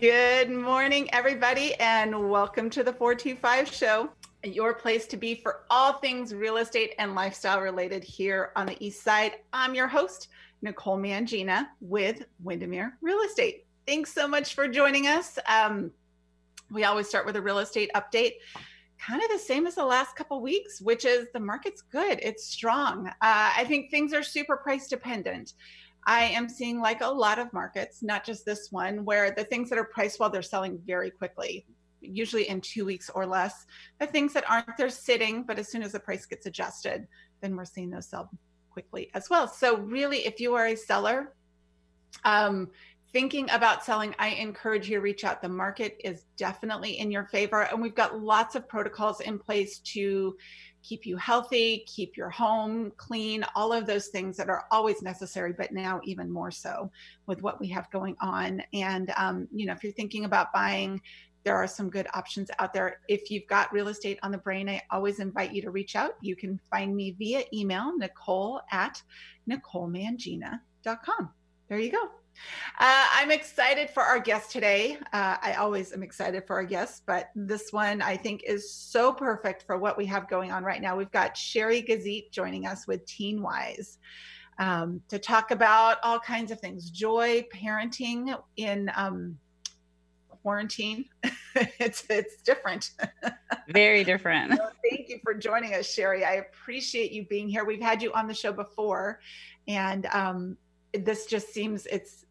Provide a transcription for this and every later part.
Good morning, everybody, and welcome to the 425 show, your place to be for all things real estate and lifestyle related here on the East Side. I'm your host, Nicole Mangina with Windermere Real Estate. Thanks so much for joining us. Um, we always start with a real estate update, kind of the same as the last couple weeks, which is the market's good, it's strong. Uh, I think things are super price dependent. I am seeing like a lot of markets, not just this one, where the things that are priced well, they're selling very quickly, usually in two weeks or less. The things that aren't, they're sitting, but as soon as the price gets adjusted, then we're seeing those sell quickly as well. So, really, if you are a seller, um, thinking about selling, I encourage you to reach out. The market is definitely in your favor, and we've got lots of protocols in place to keep you healthy, keep your home clean, all of those things that are always necessary, but now even more so with what we have going on. And, um, you know, if you're thinking about buying, there are some good options out there. If you've got real estate on the brain, I always invite you to reach out. You can find me via email, nicole at nicolemangina.com. There you go. Uh, I'm excited for our guest today. Uh, I always am excited for our guests, but this one I think is so perfect for what we have going on right now. We've got Sheri Gazitt joining us with Teen Wise um, to talk about all kinds of things joy, parenting in um, quarantine. it's it's different. Very different. so thank you for joining us, Sheri. I appreciate you being here. We've had you on the show before, and um, this just seems it's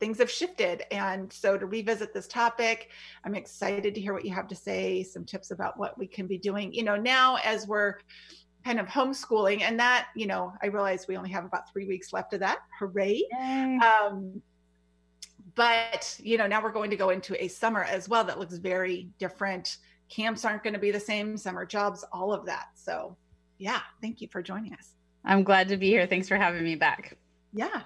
things have shifted. And so to revisit this topic, I'm excited to hear what you have to say, some tips about what we can be doing. You know, now as we're kind of homeschooling, and that, you know, I realize we only have about three weeks left of that. Hooray. Um, but, you know, now we're going to go into a summer as well that looks very different. Camps aren't going to be the same, summer jobs, all of that. So, yeah, thank you for joining us. I'm glad to be here. Thanks for having me back. Yeah,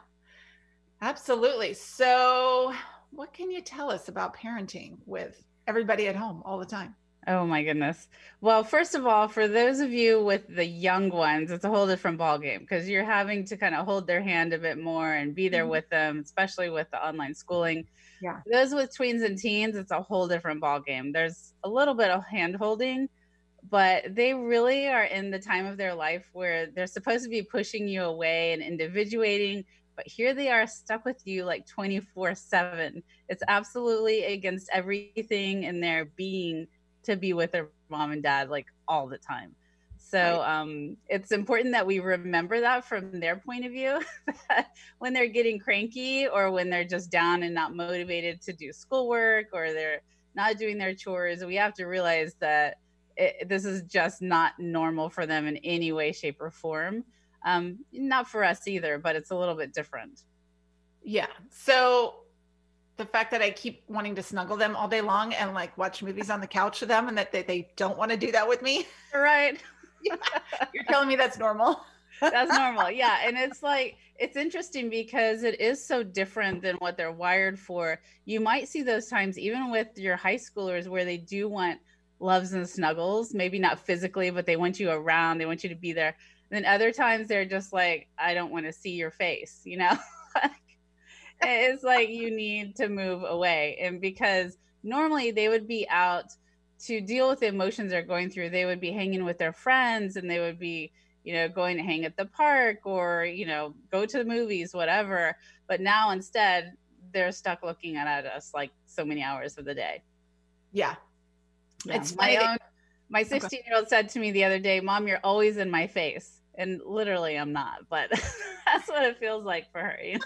Absolutely. So, what can you tell us about parenting with everybody at home all the time? Oh my goodness. Well, first of all, for those of you with the young ones, it's a whole different ballgame because you're having to kind of hold their hand a bit more and be there mm-hmm. with them, especially with the online schooling. Yeah. Those with tweens and teens, it's a whole different ballgame. There's a little bit of hand holding, but they really are in the time of their life where they're supposed to be pushing you away and individuating but here they are stuck with you like 24 7 it's absolutely against everything in their being to be with their mom and dad like all the time. So um, it's important that we remember that from their point of view when they're getting cranky or when they're just down and not motivated to do schoolwork or they're not doing their chores we have to realize that it, this is just not normal for them in any way shape or form um, not for us either, but it's a little bit different. Yeah. So the fact that I keep wanting to snuggle them all day long and like watch movies on the couch with them and that they, they don't want to do that with me. Right. yeah. You're telling me that's normal. that's normal. Yeah. And it's like, it's interesting because it is so different than what they're wired for. You might see those times, even with your high schoolers, where they do want loves and snuggles, maybe not physically, but they want you around, they want you to be there then other times they're just like i don't want to see your face you know? It's like you need to move away. And because normally they would be out to deal with the emotions they're going through. They would be hanging with their friends and they would be you know going to hang at the park or you know go to the movies whatever. But now instead they're stuck looking at us like so many hours of the day. Yeah, yeah. it's my own my 16 year old said to me the other day mom you're always in my face and literally I'm not, but that's what it feels like for her. You know?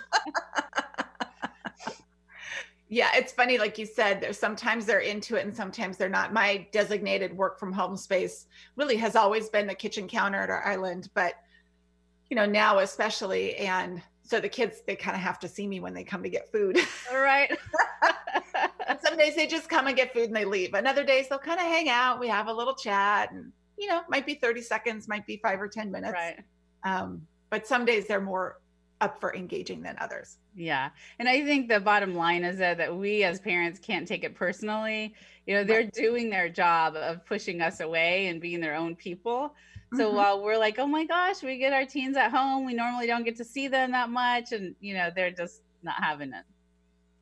yeah, it's funny, like you said, there's sometimes they're into it and sometimes they're not. My designated work from home space really has always been the kitchen counter at our island, but you know, now especially and so the kids they kind of have to see me when they come to get food. All right. some days they just come and get food and they leave. And other days they'll kind of hang out. We have a little chat and you know, might be 30 seconds, might be five or 10 minutes. Right. Um, but some days they're more up for engaging than others. Yeah. And I think the bottom line is that, that we as parents can't take it personally. You know, they're doing their job of pushing us away and being their own people. So mm-hmm. while we're like, oh my gosh, we get our teens at home, we normally don't get to see them that much. And, you know, they're just not having it.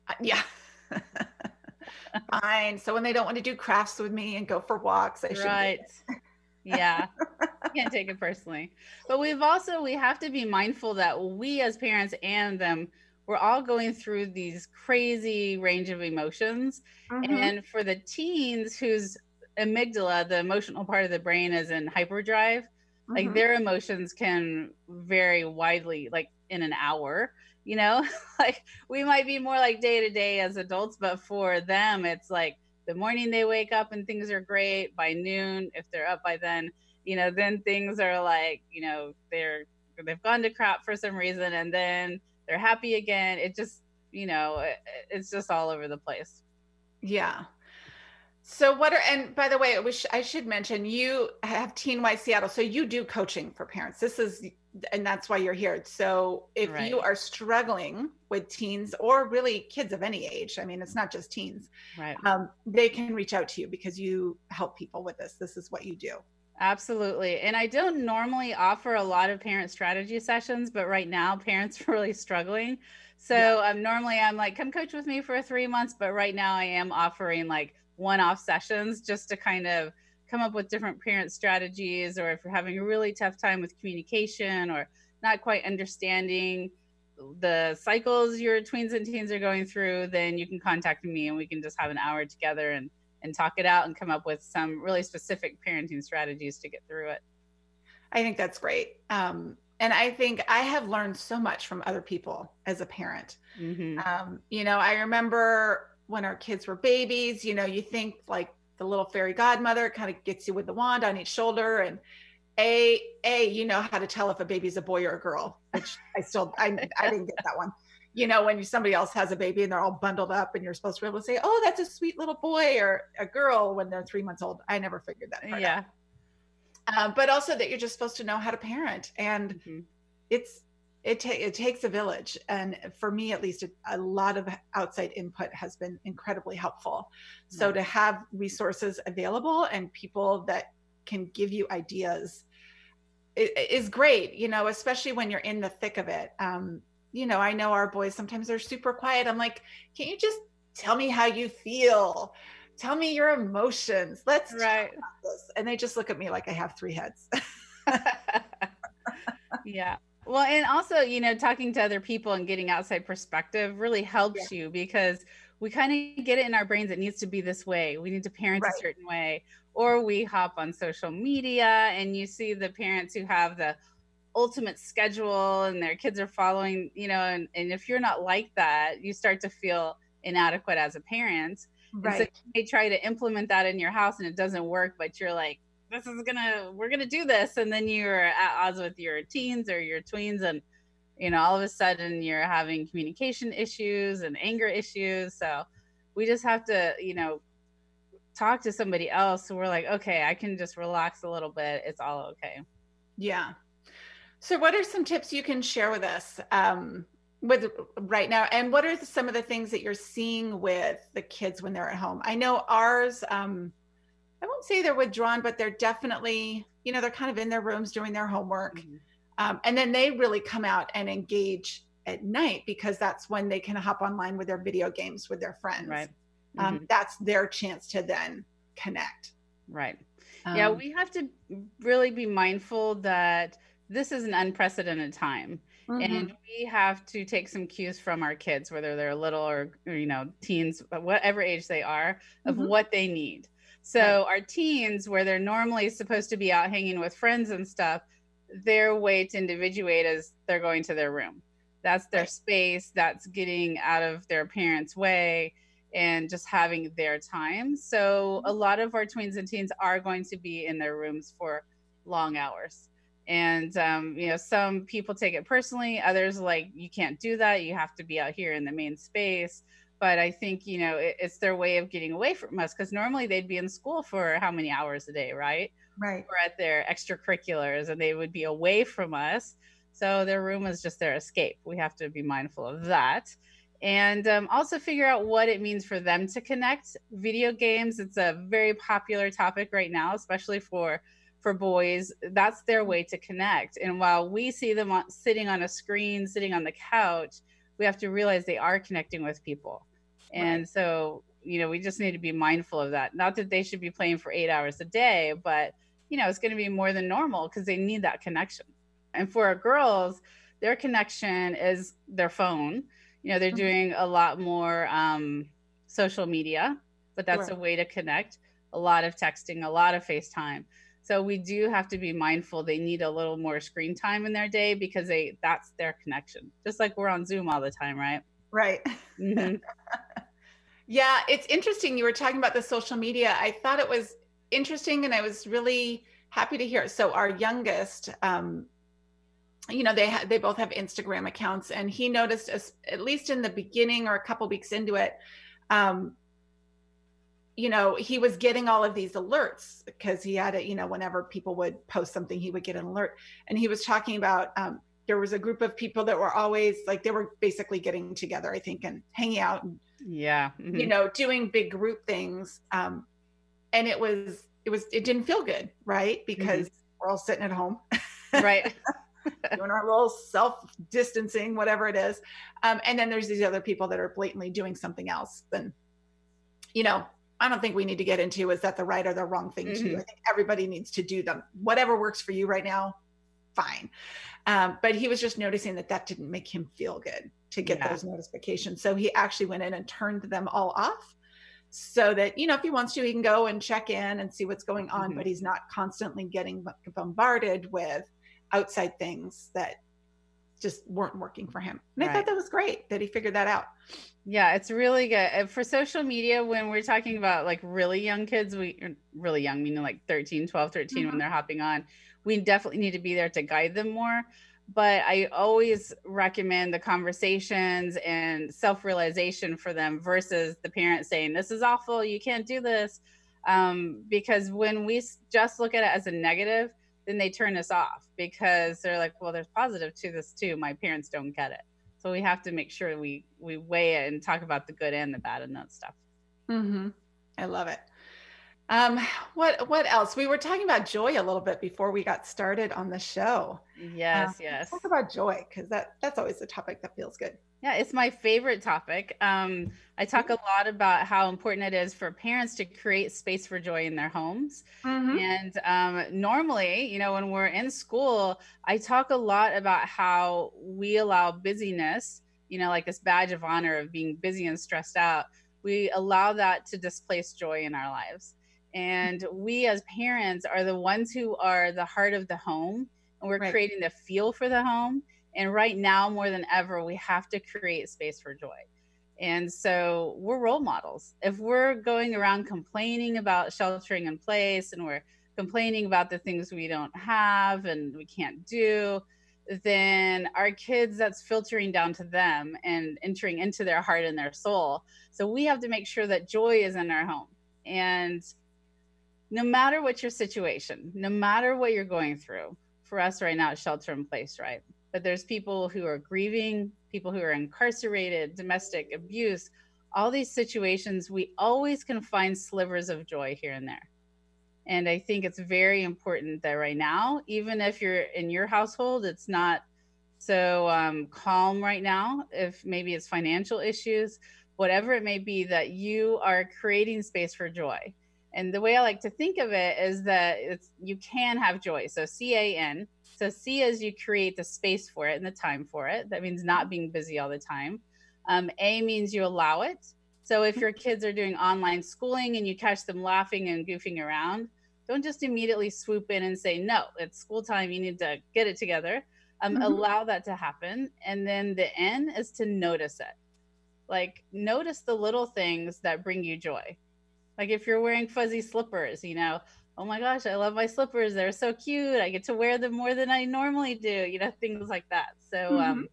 Uh, yeah. fine. So when they don't want to do crafts with me and go for walks, I should. Right. yeah. can't take it personally. But we've also we have to be mindful that we as parents and them we're all going through these crazy range of emotions. Mm-hmm. And for the teens whose amygdala, the emotional part of the brain is in hyperdrive, mm-hmm. like their emotions can vary widely like in an hour you know like we might be more like day to day as adults but for them it's like the morning they wake up and things are great by noon if they're up by then you know then things are like you know they're they've gone to crap for some reason and then they're happy again it just you know it, it's just all over the place yeah so what are and by the way, I wish I should mention you have Teen Wise Seattle. So you do coaching for parents. This is and that's why you're here. So if right. you are struggling with teens or really kids of any age, I mean it's not just teens, right? Um, they can reach out to you because you help people with this. This is what you do. Absolutely. And I don't normally offer a lot of parent strategy sessions, but right now parents are really struggling. So yeah. um, normally I'm like, come coach with me for three months, but right now I am offering like one-off sessions just to kind of come up with different parent strategies or if you're having a really tough time with communication or not quite understanding the cycles your tweens and teens are going through then you can contact me and we can just have an hour together and and talk it out and come up with some really specific parenting strategies to get through it. I think that's great. Um, and i think i have learned so much from other people as a parent. Mm-hmm. um, you know i remember when our kids were babies, you know, you think like the little fairy godmother kind of gets you with the wand on each shoulder and a a you know how to tell if a baby's a boy or a girl which i still i, I didn't get that one. You know when somebody else has a baby and they're all bundled up and you're supposed to be able to say oh that's a sweet little boy or a girl when they're three months old. I never figured that yeah. Um, but also that you're just supposed to know how to parent and mm-hmm. it's it, ta- it takes a village and for me at least a, a, lot of outside input has been incredibly helpful. So to have resources available and people that can give you ideas is great you know especially when you're in the thick of it. Um, you know i know our boys sometimes they're super quiet. I'm like can you just tell me how you feel? Tell me your emotions. Let's right. and they just look at me like i have three heads. Yeah well, and also, you know, talking to other people and getting outside perspective really helps yeah. you because we kind of get it in our brains it needs to be this way. We need to parent right. a certain way. Or we hop on social media and you see the parents who have the ultimate schedule and their kids are following, you know, and, and if you're not like that, you start to feel inadequate as a parent. Right. And so they try to implement that in your house and it doesn't work, but you're like, this is gonna we're gonna do this. And then you're at odds with your teens or your tweens and you know all of a sudden you're having communication issues and anger issues. So we just have to you know talk to somebody else. So we're like okay i can just relax a little bit. It's all okay. Yeah. So what are some tips you can share with us um, with right now? And what are some of the things that you're seeing with the kids when they're at home? I know ours um, I won't say they're withdrawn, but they're definitely, you know, they're kind of in their rooms doing their homework. Mm-hmm. Um, and then they really come out and engage at night because that's when they can hop online with their video games with their friends. Right. Um, mm-hmm. That's their chance to then connect. Right. Um, yeah, we have to really be mindful that this is an unprecedented time. Mm-hmm. And we have to take some cues from our kids, whether they're little or, or you know, teens, whatever age they are, of mm-hmm. what they need. So our teens, where they're normally supposed to be out hanging with friends and stuff, their way to individuate is they're going to their room. That's their right. space. That's getting out of their parents' way and just having their time. So a mm-hmm. lot of our tweens and teens are going to be in their rooms for long hours. And um, you know, some people take it personally. Others like you can't do that. You have to be out here in the main space but I think you know it, it's their way of getting away from us because normally they'd be in school for how many hours a day, right? Right. Or at their extracurriculars, and they would be away from us. So their room is just their escape. We have to be mindful of that, and um, also figure out what it means for them to connect. Video games. It's a very popular topic right now, especially for for boys. That's their way to connect. And while we see them on, sitting on a screen, sitting on the couch we have to realize they are connecting with people. And right. so, you know, we just need to be mindful of that. Not that they should be playing for eight hours a day, but, you know, it's going to be more than normal because they need that connection. And for our girls, their connection is their phone. You know, they're mm-hmm. doing a lot more um, social media, but that's right. a way to connect. A lot of texting, a lot of FaceTime. So we do have to be mindful they need a little more screen time in their day because they that's their connection. Just like we're on Zoom all the time, right? Right. Mm-hmm. yeah, it's interesting you were talking about the social media. I thought it was interesting and I was really happy to hear. it. So our youngest um you know they ha- they both have Instagram accounts and he noticed as, at least in the beginning or a couple weeks into it um you know, he was getting all of these alerts because he had it, you know, whenever people would post something, he would get an alert. And he was talking about um, there was a group of people that were always like they were basically getting together, I think, and hanging out and yeah, mm-hmm. you know, doing big group things. Um, and it was it was it didn't feel good, right? Because mm-hmm. we're all sitting at home. Right. doing our little self distancing, whatever it is. Um, and then there's these other people that are blatantly doing something else. Then, you know, I don't think we need to get into is that the right or the wrong thing mm-hmm. to do. I think everybody needs to do them. Whatever works for you right now, fine. Um, but he was just noticing that that didn't make him feel good to get yeah. those notifications. So he actually went in and turned them all off so that, you know, if he wants to, he can go and check in and see what's going on, mm-hmm. but he's not constantly getting bombarded with outside things that just weren't working for him. And right. I thought that was great that he figured that out. Yeah, it's really good. For social media, when we're talking about like really young kids, we really young, meaning like 13, 12, 13, mm-hmm. when they're hopping on, we definitely need to be there to guide them more. But I always recommend the conversations and self realization for them versus the parent saying, This is awful, you can't do this. Um, because when we just look at it as a negative, then they turn us off because they're like, Well, there's positive to this too. My parents don't get it. So we have to make sure we we weigh it and talk about the good and the bad and that stuff. Mm-hmm. i love it. Um what what else? We were talking about joy a little bit before we got started on the show. Yes uh, yes. talk about joy because that that's always a topic that feels good yeah, it's my favorite topic. Um, I talk a lot about how important it is for parents to create space for joy in their homes. Mm-hmm. And um, normally, you know, when we're in school, I talk a lot about how we allow busyness, you know, like this badge of honor of being busy and stressed out. We allow that to displace joy in our lives. And we as parents are the ones who are the heart of the home, and we're right. creating the feel for the home and right now, more than ever, we have to create space for joy. And so we're role models. If we're going around complaining about sheltering in place and we're complaining about the things we don't have and we can't do, then our kids, that's filtering down to them and entering into their heart and their soul. So we have to make sure that joy is in our home. And no matter what your situation, no matter what you're going through, for us right now, shelter in place, right? But there's people who are grieving, people who are incarcerated, domestic abuse, all these situations, we always can find slivers of joy here and there. And I think it's very important that right now, even if you're in your household, it's not so um, calm right now, if maybe it's financial issues, whatever it may be, that you are creating space for joy. And the way I like to think of it is that it's you can have joy. So C A N so C is you create the space for it and the time for it. That means not being busy all the time. Um, a means you allow it. So if your kids are doing online schooling and you catch them laughing and goofing around, don't just immediately swoop in and say, no, it's school time. You need to get it together. Um, mm-hmm. Allow that to happen. And then the N is to notice it. Like, notice the little things that bring you joy. Like if you're wearing fuzzy slippers, you know, oh my gosh, I love my slippers. They're so cute. I get to wear them more than I normally do, you know, things like that. So, mm-hmm. um,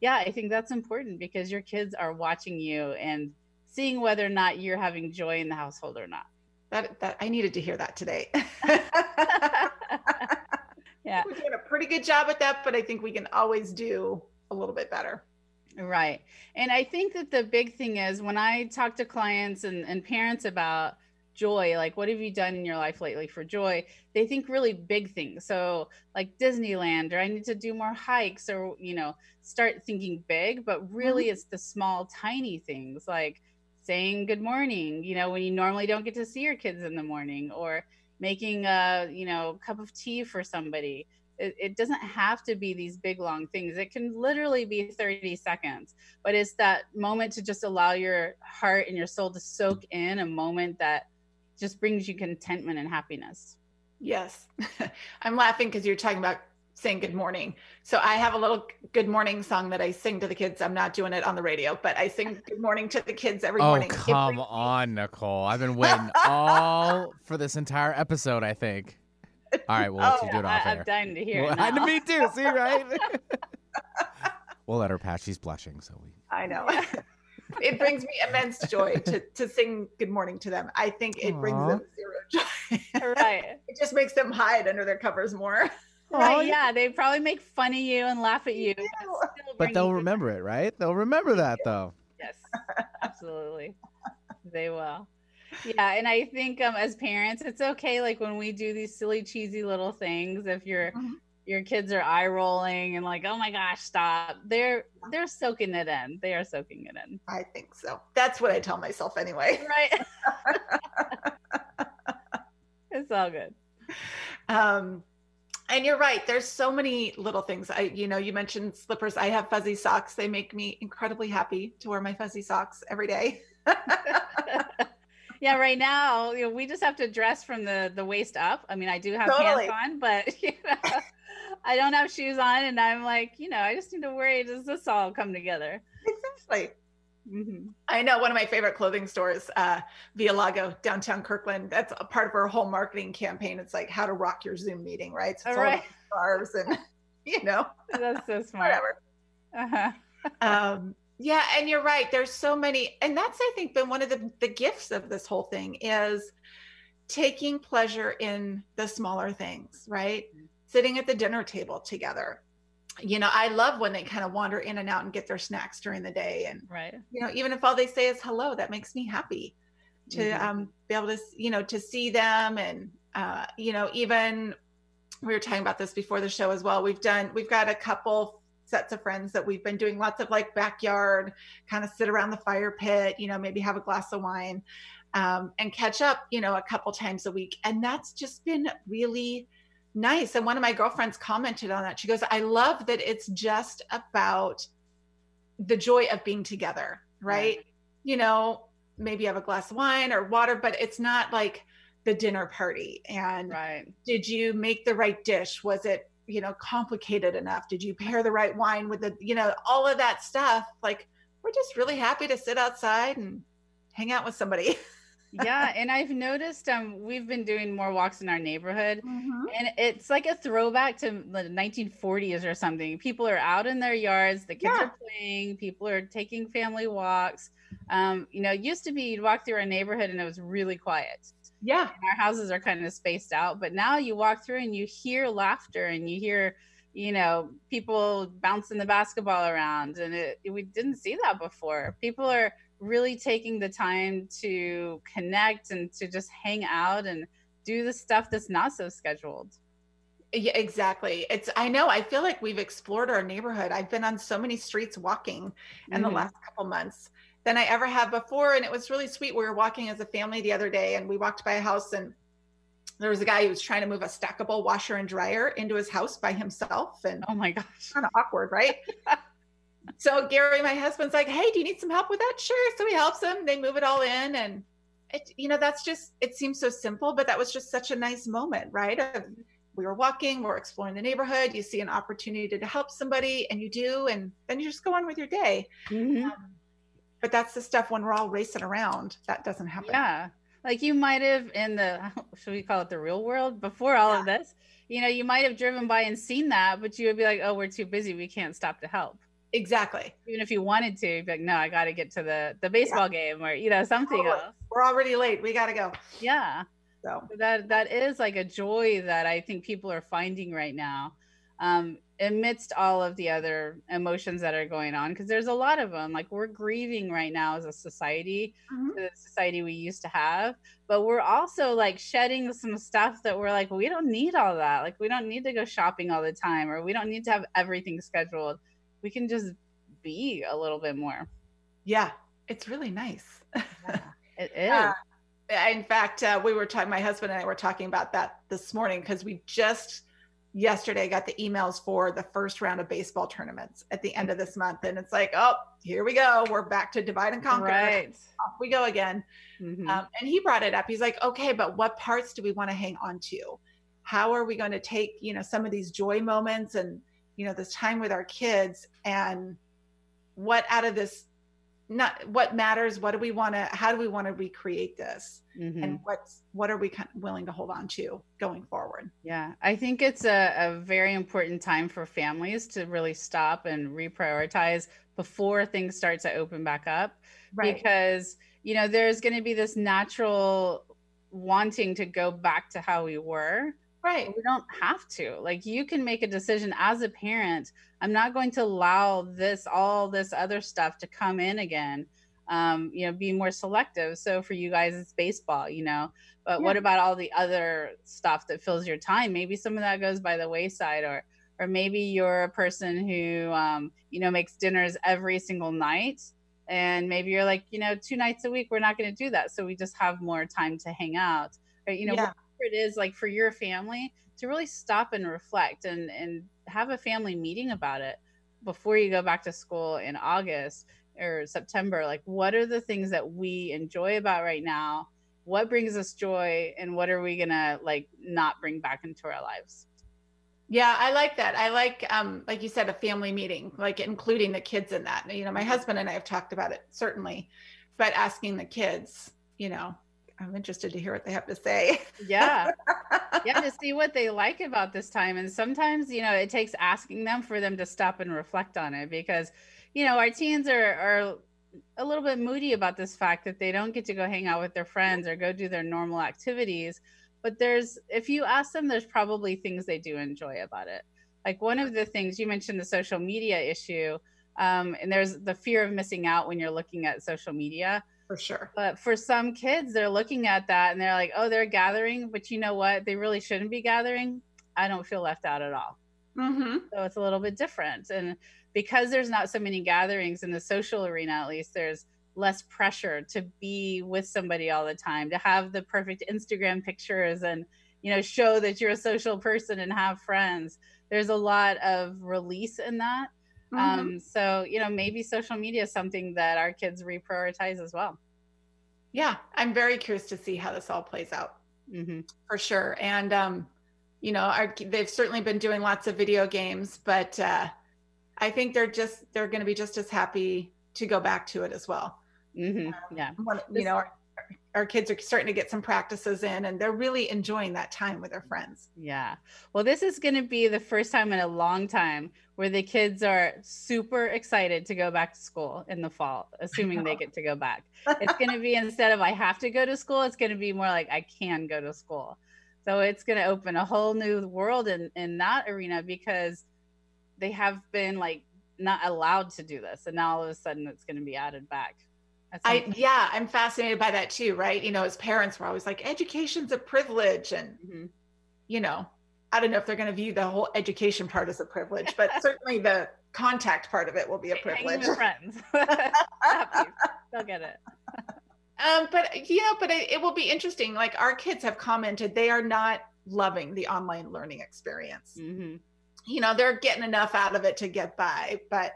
yeah, I think that's important because your kids are watching you and seeing whether or not you're having joy in the household or not. That, that I needed to hear that today. yeah. We're doing a pretty good job at that, but I think we can always do a little bit better. Right. And I think that the big thing is when I talk to clients and, and parents about joy like what have you done in your life lately for joy they think really big things so like disneyland or i need to do more hikes or you know start thinking big but really mm-hmm. it's the small tiny things like saying good morning, you know, when you normally don't get to see your kids in the morning, or making a, you know, cup of tea for somebody. It, it doesn't have to be these big long things. It can literally be 30 seconds, but it's that moment to just allow your heart and your soul to soak in a moment that just brings you contentment and happiness. Yes. I'm laughing because you're talking about saying good morning. So I have a little good morning song that I sing to the kids. I'm not doing it on the radio, but I sing good morning to the kids every oh, morning. come on, Nicole. I've been waiting all for this entire episode, I think. All right, we'll let oh, you do it off I, air. I'm dying to hear Well, it. now. me too. See, right? we'll let her pass. She's blushing, so we. I know. It brings me immense joy to, to sing good morning to them. I think it brings them zero joy. right. it just makes them hide under their covers more. Right. Yeah. They probably make fun of you and laugh at you. do. But they'll you remember it, right? They'll remember that, though. Yes, absolutely. they will. Yeah, and I think um, as parents, it's okay. Like when we do these silly, cheesy little things, if your Mhm. Your kids are eye rolling and like, oh my gosh, stop! They're they're soaking it in. They are soaking it in. I think so. That's what I tell myself anyway. Right. it's all good. Um, and you're right. There's so many little things. I, you know, you mentioned slippers. I have fuzzy socks. They make me incredibly happy to wear my fuzzy socks every day. yeah, right now you know, we just have to dress from the the waist up. I mean, I do have Totally. pants on, but you know, I don't have shoes on, and I'm like, you know, I just need to worry. Does this all come together? exactly. hmm I know one of my favorite clothing stores, uh, Via Lago, downtown Kirkland. That's a part of our whole marketing campaign. It's like how to rock your Zoom meeting, right? So it's All all right. about scarves and you know That's so smart. whatever. Uh-huh. um yeah and you're right there's so many and that's i think been one of the the gifts of this whole thing is taking pleasure in the smaller things right sitting at the dinner table together. You know i love when they kind of wander in and out and get their snacks during the day. And Right. you know even if all they say is hello that makes me happy to Mhm. um be able to you know to see them. And uh you know even we were talking about this before the show as well. We've done we've got a couple sets of friends that we've been doing lots of like backyard kind of sit around the fire pit you know maybe have a glass of wine um, and catch up you know a couple times a week. And that's just been really nice. And one of my girlfriends commented on that. She goes i love that it's just about the joy of being together right? You know maybe have a glass of wine or water but it's not like the dinner party. And Right. did you make the right dish? Was it you know complicated enough? Did you pair the right wine with the you know all of that stuff? Like we're just really happy to sit outside and hang out with somebody Yeah, and I've noticed um we've been doing more walks in our neighborhood and it's like a throwback to the 1940s or something. People are out in their yards, the kids Yeah. are playing, people are taking family walks. Um, you know, it used to be you'd walk through our neighborhood and it was really quiet. yeah and our houses are kind of spaced out but now you walk through and you hear laughter and you hear you know people bouncing the basketball around and it, we didn't see that before people are really taking the time to connect and to just hang out and do the stuff that's not so scheduled yeah exactly it's i know i feel like we've explored our neighborhood i've been on so many streets walking in the Mhm. last couple months than I ever have before. And it was really sweet. We were walking as a family the other day and we walked by a house and there was a guy who was trying to move a stackable washer and dryer into his house by himself and oh my gosh kind of awkward, right? so Gary, my husband's like, Hey, do you need some help with that? Sure. So he helps him. They move it all in and it, you know, that's just, it seems so simple, but that was just such a nice moment, right? Of, we were walking, we're exploring the neighborhood. You see an opportunity to help somebody and you do, and then you just go on with your day. Mhm. But that's the stuff when we're all racing around, that doesn't happen. Yeah. Like you might have in the should we call it the real world before all of this, you know, you might have driven by and seen that, but you would be like, Oh, we're too busy, we can't stop to help. Exactly. Even if you wanted to, you'd be like, No, I gotta get to the the baseball game or you know, something else. We're already late. We got to go. Yeah. So, So that that is like a joy that I think people are finding right now. Um amidst all of the other emotions that are going on because there's a lot of them like we're grieving right now as a society Mhm. the society we used to have but we're also like shedding some stuff that we're like we don't need all that like we don't need to go shopping all the time or we don't need to have everything scheduled we can just be a little bit more yeah, it's really nice. Yeah, it is. Uh, in fact, uh, we were talking, my husband and I were talking about that this morning because we just yesterday got the emails for the first round of baseball tournaments at the end of this month. And it's like, oh, here we go. We're back to divide and conquer. right. Off we go again. Mhm. Um, and he brought it up. He's like, okay, but what parts do we want to hang on to? How are we going to take, you know, some of these joy moments and, you know, this time with our kids and what out of this, not what matters, what do we want to, how do we want to recreate this? Mhm. And what's, what are we kind of willing to hold on to going forward? Yeah, I think it's a, a very important time for families to really stop and reprioritize before things start to open back up. Because, you know, there's going to be this natural wanting to go back to how we were. Right. but We don't have to. Like, you can make a decision as a parent. I'm not going to allow this, all this other stuff to come in again. Um, you know, be more selective. So for you guys, it's baseball, you know, but what about all the other stuff that fills your time? Maybe some of that goes by the wayside, or or maybe you're a person who um, you know makes dinners every single night, and maybe you're like, you know, two nights a week we're not going to do that, so we just have more time to hang out. Or, you know, Yeah. It is, like for your family to really stop and reflect and and have a family meeting about it before you go back to school in August or September. Like, what are the things that we enjoy about right now? What brings us joy, and what are we gonna like not bring back into our lives? Yeah, I like that. I like, um, like you said, a family meeting, like including the kids in that. You know, my husband and I have talked about it certainly, but asking the kids, you know, I'm interested to hear what they have to say. Yeah, yeah, to see what they like about this time. And sometimes, you know, it takes asking them for them to stop and reflect on it because, you know, our teens are are a little bit moody about this fact that they don't get to go hang out with their friends or go do their normal activities. But there's, if you ask them, there's probably things they do enjoy about it. Like one of the things you mentioned, the social media issue, um, and there's the fear of missing out when you're looking at social media. For sure. But for some kids, they're looking at that and they're like, oh, they're gathering, but you know what? They really shouldn't be gathering. I don't feel left out at all. Mm-hmm. So it's a little bit different. And because there's not so many gatherings in the social arena, at least, there's less pressure to be with somebody all the time, to have the perfect Instagram pictures and, you know, show that you're a social person and have friends. There's a lot of release in that. Mhm. Um, so, you know, maybe social media is something that our kids reprioritize as well. yeah, I'm very curious to see how this all plays out. hmm for sure. And um, you know, our, they've certainly been doing lots of video games, but uh, I think they're just they're going to be just as happy to go back to it as well. Mm-hmm. Yeah. When, you know, our, kids are starting to get some practices in, and they're really enjoying that time with their friends. Yeah. Well, this is going to be the first time in a long time where the kids are super excited to go back to school in the fall, assuming they get to go back. It's going to be instead of I have to go to school, it's going to be more like I can go to school. So it's going to open a whole new world in in that arena because they have been like not allowed to do this, and now all of a sudden it's going to be added back. I point. yeah, I'm fascinated by that too, right? You know, as parents, we're always like, education's a privilege, and Mhm. you know, I don't know if they're going to view the whole education part as a privilege, but certainly the contact part of it will be a privilege. friends. They'll get it. Um, but yeah, but it, it will be interesting. Like our kids have commented, they are not loving the online learning experience. hmm You know, they're getting enough out of it to get by, but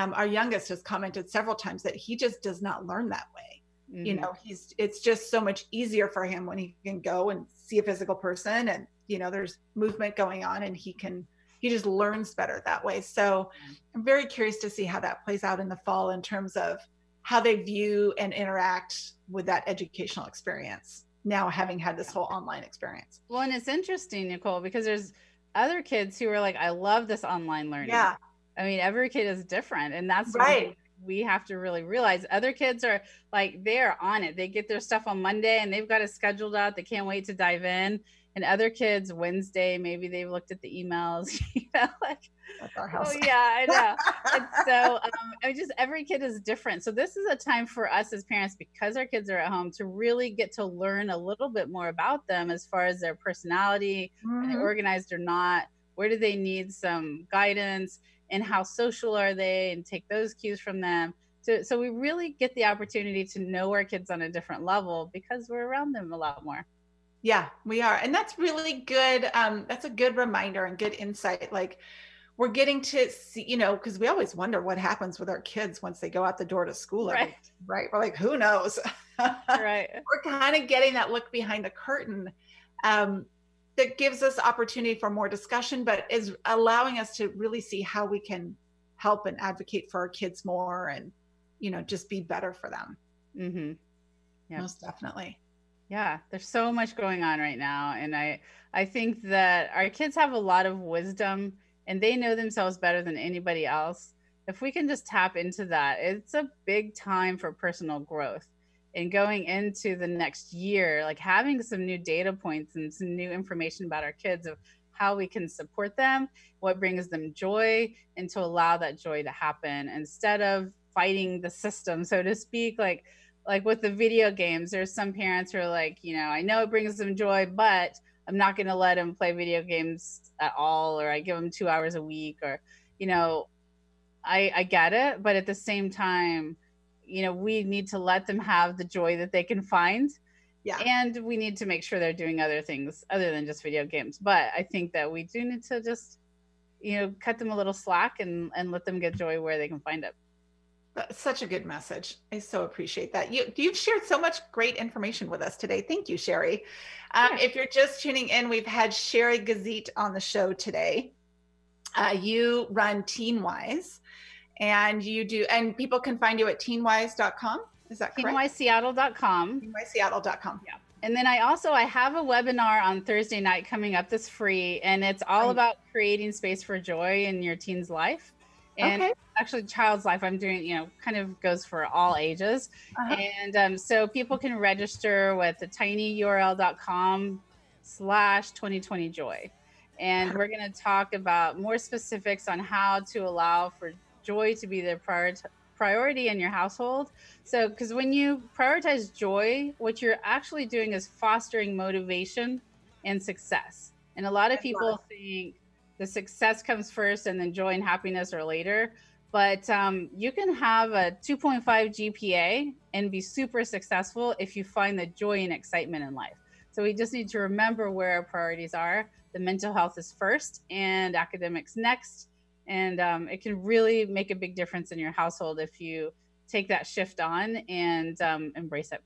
um, our youngest has commented several times that he just does not learn that way. You Mhm. know, he's it's just so much easier for him when he can go and see a physical person, and you know, there's movement going on, and he can he just learns better that way. So I'm very curious to see how that plays out in the fall in terms of how they view and interact with that educational experience now having had this whole online experience. Well, and it's interesting, Nicole, because there's other kids who are like, I love this online learning. Yeah. I mean, every kid is different. And that's Right. we have to really realize. Other kids are like, they're on it. They get their stuff on Monday and they've got it scheduled out. They can't wait to dive in. And other kids, Wednesday, maybe they've looked at the emails, you know, like, That's our house. oh, yeah, I know. and so um, I mean, just every kid is different. So this is a time for us as parents, because our kids are at home, to really get to learn a little bit more about them as far as their personality, are they organized or not? Where do they need some guidance? And how social are they? And take those cues from them. So, so we really get the opportunity to know our kids on a different level because we're around them a lot more. Yeah, we are. And that's really good. Um, that's a good reminder and good insight. Like we're getting to see, you know, because we always wonder what happens with our kids once they go out the door to school. Right. right. We're like, who knows? right. we're kind of getting that look behind the curtain. Um, that gives us opportunity for more discussion, but is allowing us to really see how we can help and advocate for our kids more and, you know, just be better for them. Mm-hmm. Most definitely yeah there's so much going on right now and i i think that our kids have a lot of wisdom and they know themselves better than anybody else if we can just tap into that it's a big time for personal growth and going into the next year like having some new data points and some new information about our kids of how we can support them what brings them joy and to allow that joy to happen instead of fighting the system so to speak like like with the video games, there's some parents who are like, you know, I know it brings them joy, but I'm not going to let them play video games at all, or I give them two hours a week, or, you know, I, I get it. But at the same time, you know, we need to let them have the joy that they can find. Yeah. And we need to make sure they're doing other things other than just video games. But I think that we do need to just, you know, cut them a little slack and, and let them get joy where they can find it. That's such a good message. I so appreciate that. You, you've shared so much great information with us today. Thank you, Sheri. Um, If you're just tuning in, we've had Sheri Gazitt on the show today. Uh, you run TeenWise and you do, and people can find you at teenwise.com. Is that correct? TeenWiseSeattle.com. TeenWiseSeattle.com. Yeah. And then I also I have a webinar on Thursday night coming up that's free and it's all about creating space for joy in your teen's life. And okay. actually, child's life, I'm doing, you know, kind of goes for all ages. Uh-huh. And um, so people can register with the tinyurl.com slash 2020 joy. And we're going to talk about more specifics on how to allow for joy to be the prior- priority in your household. So, because when you prioritize joy, what you're actually doing is fostering motivation and success. And a lot of people think the success comes first and then joy and happiness are later. But um, you can have a 2.5 gpa and be super successful if you find the joy and excitement in life. So we just need to remember where our priorities are. The mental health is first and academics next and um, it can really make a big difference in your household if you take that shift on and um, embrace it